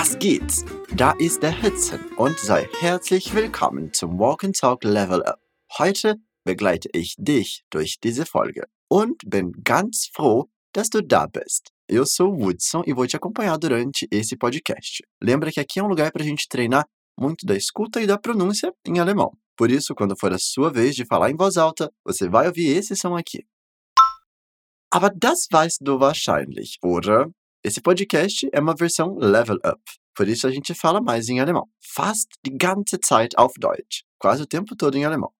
Was geht's? Da ist der Hitzen und sei herzlich willkommen zum Walk and Talk Level Up. Heute begleite ich dich durch diese Folge und bin ganz froh, dass du da bist. Eu sou o Woodson e vou te acompanhar durante esse podcast. Lembra que aqui é um lugar para a gente treinar muito da escuta e da pronúncia em alemão. Por isso, quando for a sua vez de falar em voz alta, você vai ouvir esse som aqui. Aber das weißt du wahrscheinlich, oder? Esse podcast é uma versão Level Up. Por isso a gente fala mais em alemão. Fast die ganze Zeit auf Deutsch. Quase o tempo todo em alemão.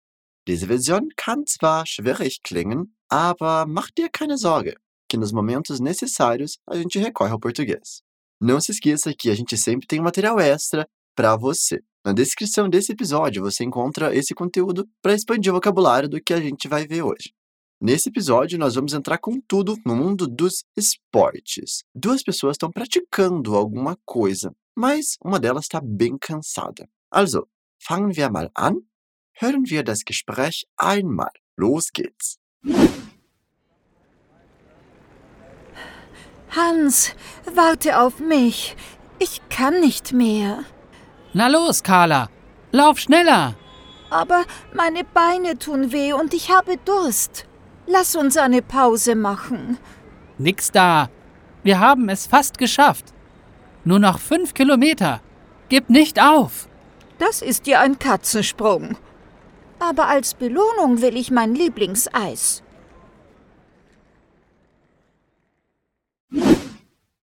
Diese Version kann zwar schwierig klingen, aber mach dir keine Sorge, que nos momentos necessários a gente recorre ao português. Não se esqueça que a gente sempre tem material extra para você. Na descrição desse episódio você encontra esse conteúdo para expandir o vocabulário do que a gente vai ver hoje. Nesse episódio, nós vamos entrar com tudo no mundo dos esportes. Duas pessoas estão praticando alguma coisa, mas uma delas está bem cansada. Also, fangen wir mal an. Hören wir das Gespräch einmal. Los geht's. Hans, warte auf mich. Ich kann nicht mehr. Na los, Carla. Lauf schneller. Aber meine Beine tun weh und ich habe Durst. Lass uns eine Pause machen. Nix da. Wir haben es fast geschafft. Nur noch fünf Kilometer. Gib nicht auf. Das ist ja ein Katzensprung. Aber als Belohnung will ich mein Lieblingseis.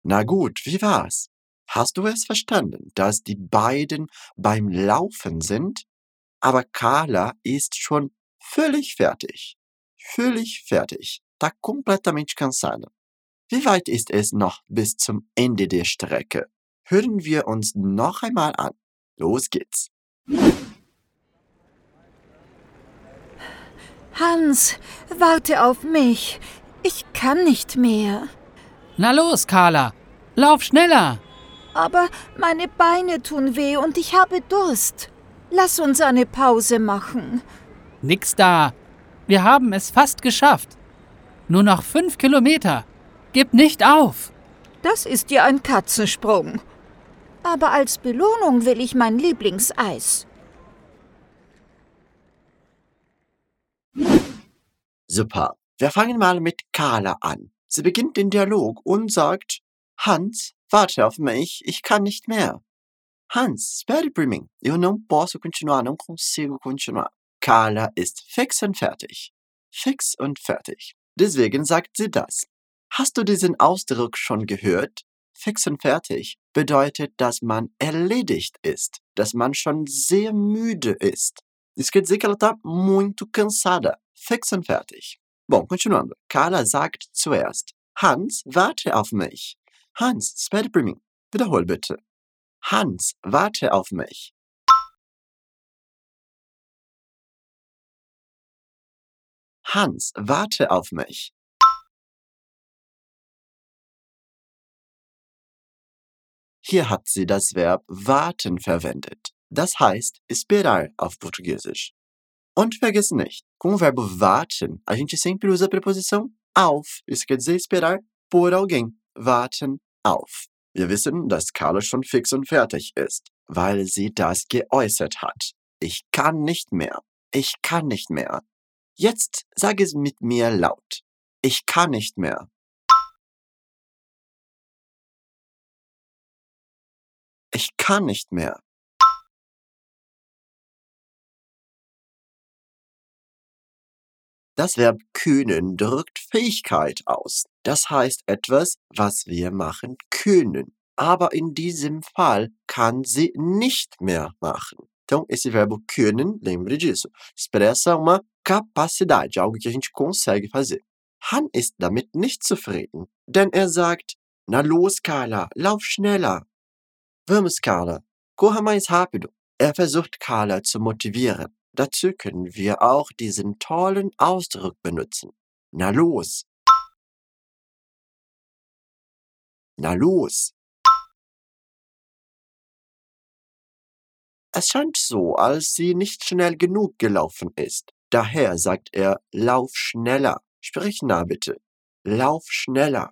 Na gut, wie war's? Hast du es verstanden, dass die beiden beim Laufen sind? Aber Carla ist schon völlig fertig. Völlig fertig. Tá completamente cansada. Wie weit ist es noch bis zum Ende der Strecke? Hören wir uns noch einmal an. Los geht's. Hans, warte auf mich. Ich kann nicht mehr. Na los, Carla. Lauf schneller. Aber meine Beine tun weh und ich habe Durst. Lass uns eine Pause machen. Nix da. Wir haben es fast geschafft. Nur noch fünf Kilometer. Gib nicht auf. Das ist ja ein Katzensprung. Aber als Belohnung will ich mein Lieblingseis. Super. Wir fangen mal mit Carla an. Sie beginnt den Dialog und sagt, Hans, warte auf mich, ich kann nicht mehr. Hans, espere por mim. Eu não posso continuar, não consigo continuar. Carla ist fix und fertig. Fix und fertig. Deswegen sagt sie das. Hast du diesen Ausdruck schon gehört? Fix und fertig bedeutet, dass man erledigt ist, dass man schon sehr müde ist. Isso quer dizer que ela está muito cansada. Fix und fertig. Bom, continuando. Carla sagt zuerst, Hans, warte auf mich. Hans, espere por mim. Wiederhol bitte. Hans, warte auf mich. Hans, warte auf mich. Hier hat sie das Verb warten verwendet. Das heißt esperar auf Portugiesisch. Und vergiss nicht, com o verbo warten, a gente sempre usa a preposição auf. Isso quer dizer esperar por alguém. Warten auf. Wir wissen, dass Carla schon fix und fertig ist, weil sie das geäußert hat. Ich kann nicht mehr. Ich kann nicht mehr. Jetzt sag es mit mir laut. Ich kann nicht mehr. Ich kann nicht mehr. Das Verb können drückt Fähigkeit aus. Das heißt etwas, was wir machen können. Aber in diesem Fall kann sie nicht mehr machen. Então, esse verbo können, lembre disso, expressa uma capacidade, algo que a gente consegue fazer. Han ist damit nicht zufrieden, denn er sagt, na los, Carla, lauf schneller. Vamos, Carla, corra mais rápido. Er versucht Carla zu motivieren. Dazu können wir auch diesen tollen Ausdruck benutzen. Na los. Na los. Es scheint so, als sie nicht schnell genug gelaufen ist. Daher sagt er, lauf schneller. Sprich nah bitte. Lauf schneller.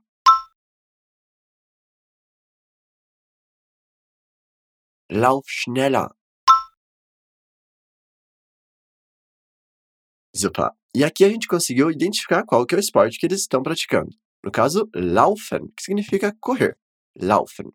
lauf schneller. Super. E aqui a gente conseguiu identificar qual que é o esporte que eles estão praticando. No caso, laufen, que significa correr. Laufen.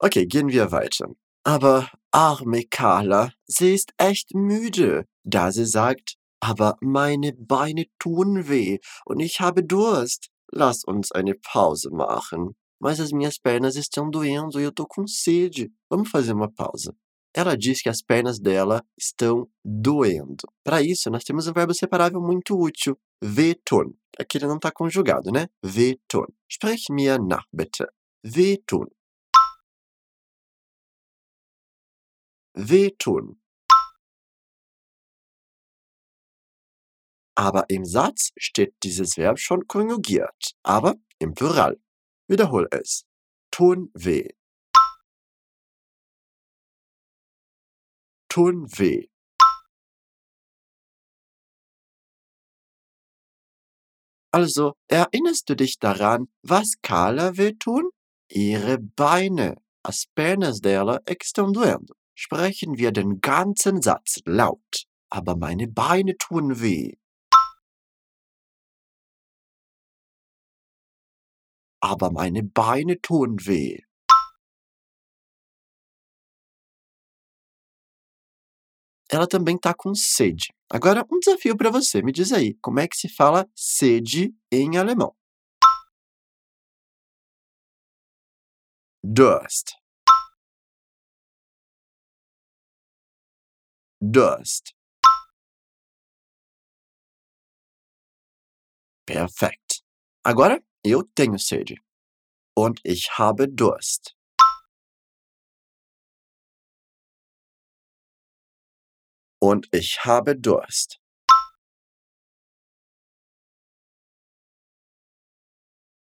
Okay, gehen wir weiter. Aber arme Carla, sie ist echt müde, da sie sagt, aber meine Beine tun weh und ich habe Durst. Lass uns eine Pause machen. Mas as minhas pernas estão doendo e eu tô com sede. Vamos fazer uma pausa. Ela diz que as pernas dela estão doendo. Para isso, nós temos um verbo separável muito útil, wehtun. Aqui ele não está conjugado, né? Wehtun. Sprich mir nach, bitte. Wehtun. Wehtun. Aber im Satz steht dieses Verb schon konjugiert, aber im Plural. Wiederhol es. Tun weh. Tun weh. Also, erinnerst du dich daran, was Carla will tun? Ihre Beine. As pernas dela estão doendo. Sprechen wir den ganzen Satz laut. Aber meine Beine tun weh. Aber meine Beine tun weh. Ela também está com sede. Agora, um desafio para você. Me diz aí, como é que se fala sede em alemão? Durst. Durst. Perfekt. Agora, eu tenho sede. Und ich habe Durst. Und ich habe Durst.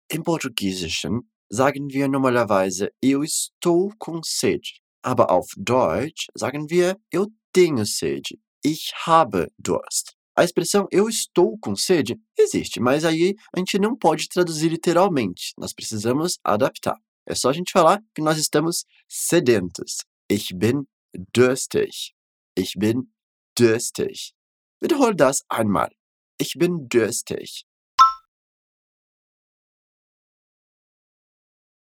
Im Portugiesischen sagen wir normalerweise eu estou com sede, aber auf Deutsch sagen wir eu tenho sede. Ich habe Durst. A expressão eu estou com sede existe, mas aí a gente não pode traduzir literalmente. Nós precisamos adaptar. É só a gente falar que nós estamos sedentos. Ich bin durstig. Ich bin durstig. Wiederhol das einmal. Ich bin durstig.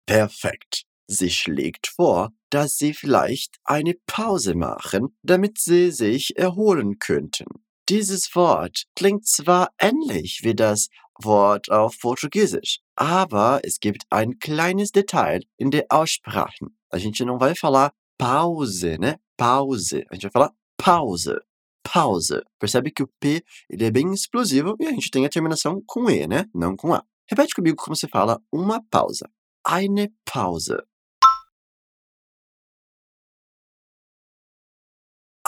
Perfekt. Sie schlägt vor, dass Sie vielleicht eine Pause machen, damit Sie sich erholen könnten. Dieses Wort klingt zwar ähnlich wie das Wort auf Portugiesisch, aber es gibt ein kleines Detail in der Aussprache. A gente não vai falar pause, né? Pause. A gente vai falar pause. Pause. Percebe que o P ele é bem explosivo e a gente tem a terminação com E, né? Não com A. Repete comigo como se fala uma pausa. Eine Pause.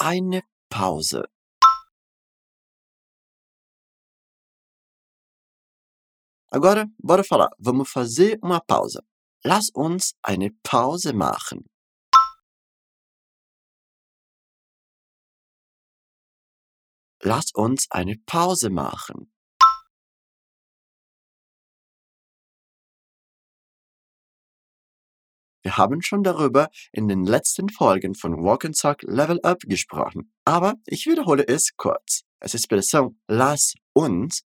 Eine Pause. Agora, bora falar. Vamos fazer uma pausa. Lass uns eine Pause machen. Lass uns eine Pause machen. Wir haben schon darüber in den letzten Folgen von Walk and Talk Level Up gesprochen, aber ich wiederhole es kurz. Essa expressão las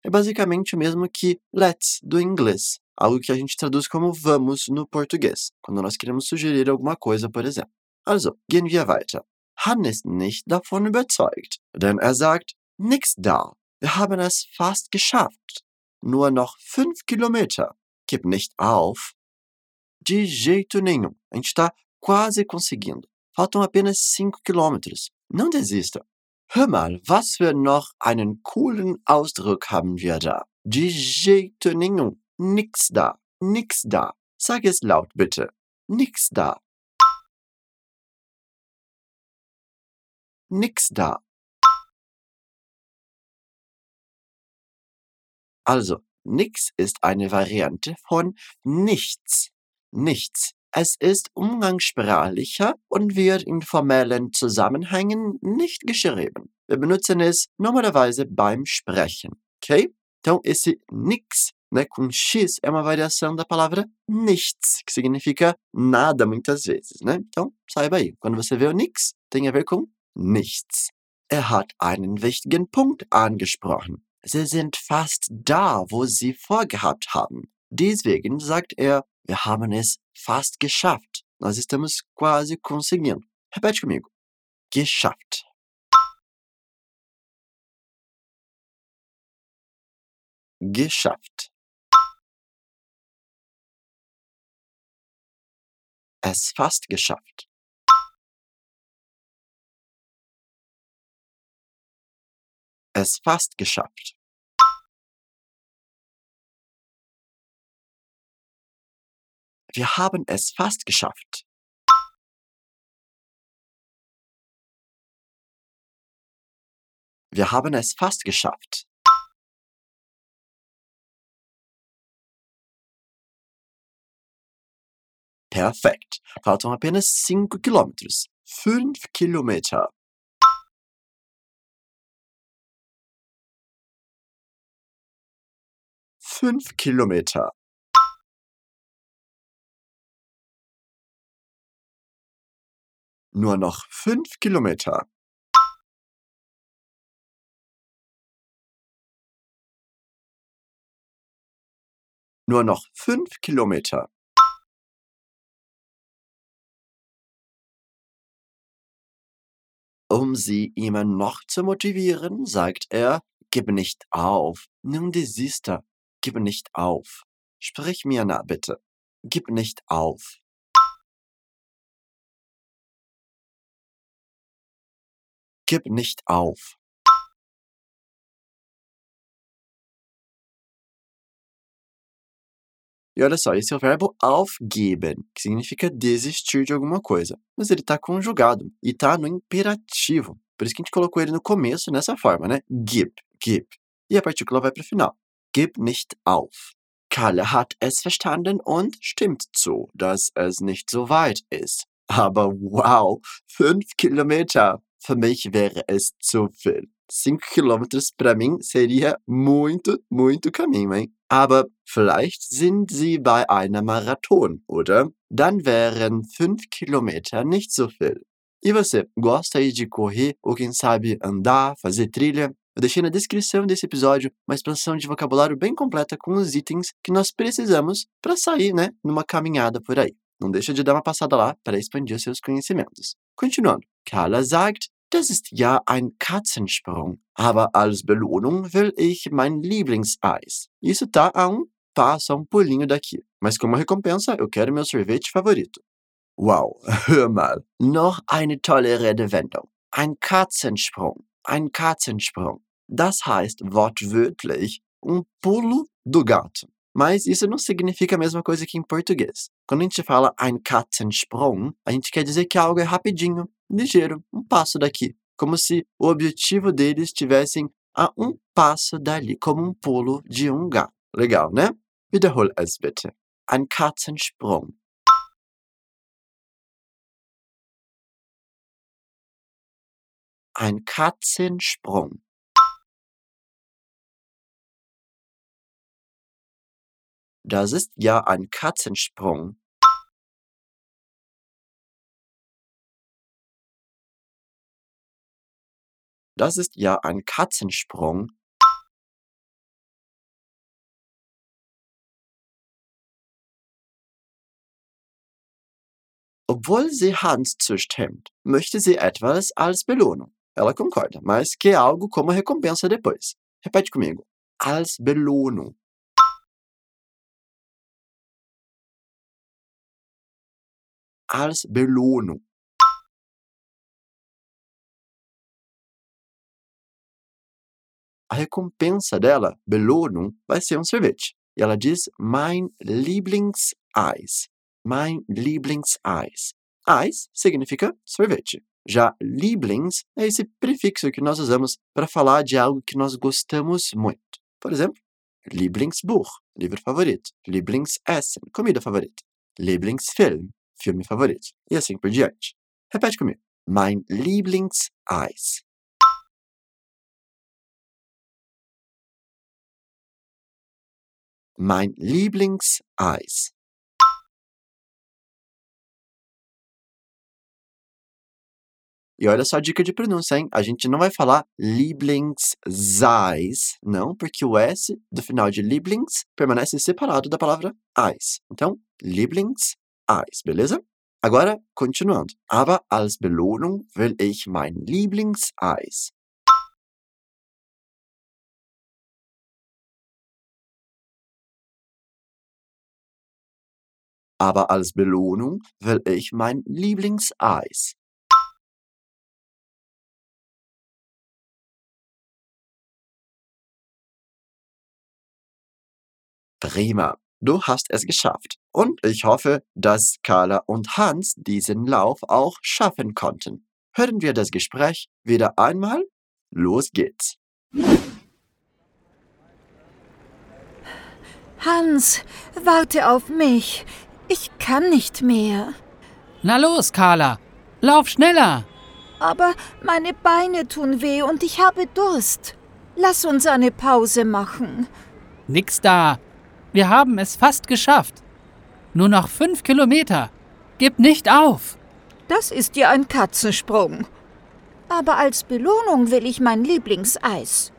é basicamente o mesmo que let's do inglês, algo que a gente traduz como vamos no português, quando nós queremos sugerir alguma coisa, por exemplo. Also, gehen wir weiter. Han ist nicht davon überzeugt, denn er sagt, nix da, wir haben es fast geschafft. Nur noch fünf Kilometer. Gib nicht auf. De jeito nenhum. A gente está quase conseguindo. Faltam apenas 5 quilômetros. Não desista. Hör mal, was für noch einen coolen Ausdruck haben wir da? Jeito nenhum. Nix da. Nix da. Sag es laut bitte. Nix da. Nix da. Also, nix ist eine Variante von nichts. Nichts. Es ist umgangssprachlicher und wird in formellen Zusammenhängen nicht geschrieben. Wir benutzen es normalerweise beim Sprechen. Okay? Então, esse nix né, com X, é uma variação da palavra nichts, que significa nada muitas vezes, né? Então, saiba aí, quando você vê o nix, tem a ver com nichts. Er hat einen wichtigen Punkt angesprochen. Sie sind fast da, wo Sie vorgehabt haben. Deswegen sagt er, wir haben es fast geschafft. Nós estamos quase conseguindo. Repete comigo. Geschafft. Geschafft. Es fast geschafft. Es fast geschafft. Wir haben es fast geschafft. Wir haben es fast geschafft. Perfekt. Faltam apenas 5 quilômetros. 5 Kilometer. Fünf Kilometer. Nur noch fünf Kilometer. Nur noch fünf Kilometer. Um sie immer noch zu motivieren, sagt er, gib nicht auf, nimm desista, gib nicht auf. Sprich mir nach, bitte. Gib nicht auf. Gib nicht auf. E olha só, esse é o verbo aufgeben, que significa desistir de alguma coisa. Mas ele está conjugado e está no imperativo. Por isso que a gente colocou ele no começo nessa forma, né? Gib, gib. E a partícula vai para o final. Gib nicht auf. Kalle hat es verstanden und stimmt zu, dass es nicht so weit ist. Aber wow, fünf Kilometer. Für mich wäre es zu viel. Cinco quilômetros para mim seria muito, muito caminho, hein? Aber vielleicht sind Sie bei einer Marathon, oder? Dann wären fünf Kilometer nicht so viel. E você, gosta aí de correr ou quem sabe andar, fazer trilha? Eu deixei na descrição desse episódio uma expansão de vocabulário bem completa com os itens que nós precisamos para sair, né, numa caminhada por aí. Não deixa de dar uma passada lá para expandir seus conhecimentos. Continuando. Carla sagt, das ist ja ein Katzensprung, aber als Belohnung will ich mein Lieblingseis. Isso tá a um passo, a um pulinho daqui. Mas como recompensa, eu quero meu sorvete favorito. Wow, hör mal. Noch eine tolle Redewendung. Ein Katzensprung. Ein Katzensprung. Das heißt wortwörtlich um pulo do gato. Mas isso não significa a mesma coisa que em português. Quando a gente fala ein Katzensprung, a gente quer dizer que algo é rapidinho, ligeiro, um passo daqui. Como se o objetivo deles estivessem a um passo dali, como um pulo de um gato. Legal, né? Wiederhol es bitte. Ein Katzensprung. Ein Katzensprung. Das ist ja ein Katzensprung. Das ist ja ein Katzensprung. Obwohl sie Hans zustimmt, möchte sie etwas als Belohnung. Ela concorda, mas quer algo como recompensa depois. Repete comigo. Als Belohnung. Als Belohnung. A recompensa dela, Belohnung, vai ser um sorvete. E ela diz mein Lieblingseis. Mein Lieblingseis. Eis significa sorvete. Já Lieblings é esse prefixo que nós usamos para falar de algo que nós gostamos muito. Por exemplo, Lieblingsbuch, livro favorito. Lieblingsessen, comida favorita. Lieblingsfilm, filme favorito. E assim por diante. Repete comigo. Mein Lieblingseis. mein Lieblingseis. E olha só a dica de pronúncia, hein? A gente não vai falar Lieblingseis, não, porque o S do final de Lieblings permanece separado da palavra Eis. Então, Lieblingseis, beleza? Agora, continuando. Aber als Belohnung will ich mein Lieblingseis. Aber als Belohnung will ich mein Lieblingseis. Prima, du hast es geschafft. Und ich hoffe, dass Carla und Hans diesen Lauf auch schaffen konnten. Hören wir das Gespräch wieder einmal? Los geht's. Hans, warte auf mich. Ich kann nicht mehr. Na los, Carla. Lauf schneller. Aber meine Beine tun weh und ich habe Durst. Lass uns eine Pause machen. Nix da. Wir haben es fast geschafft. Nur noch fünf Kilometer. Gib nicht auf. Das ist ja ein Katzensprung. Aber als Belohnung will ich mein Lieblingseis.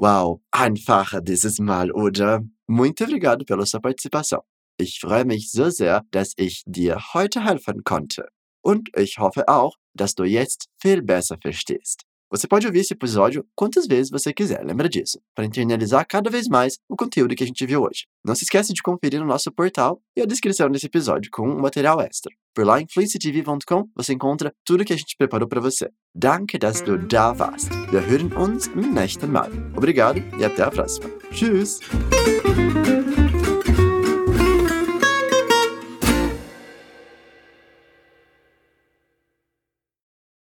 Uau, einfacher dieses Mal, oder? Muito obrigado pela sua participação. Ich freue mich so sehr, dass ich dir heute helfen konnte. Und ich hoffe auch, dass du jetzt viel besser verstehst. Você pode ouvir esse episódio quantas vezes você quiser, lembra disso, para internalizar cada vez mais o conteúdo que a gente viu hoje. Não se esqueça de conferir no nosso portal e a descrição desse episódio com um material extra. Por lá em fluencytv.com você encontra tudo que a gente preparou para você. Danke, dass du da warst. Wir hören uns im nächsten Mal. Obrigado e até a próxima. Tschüss!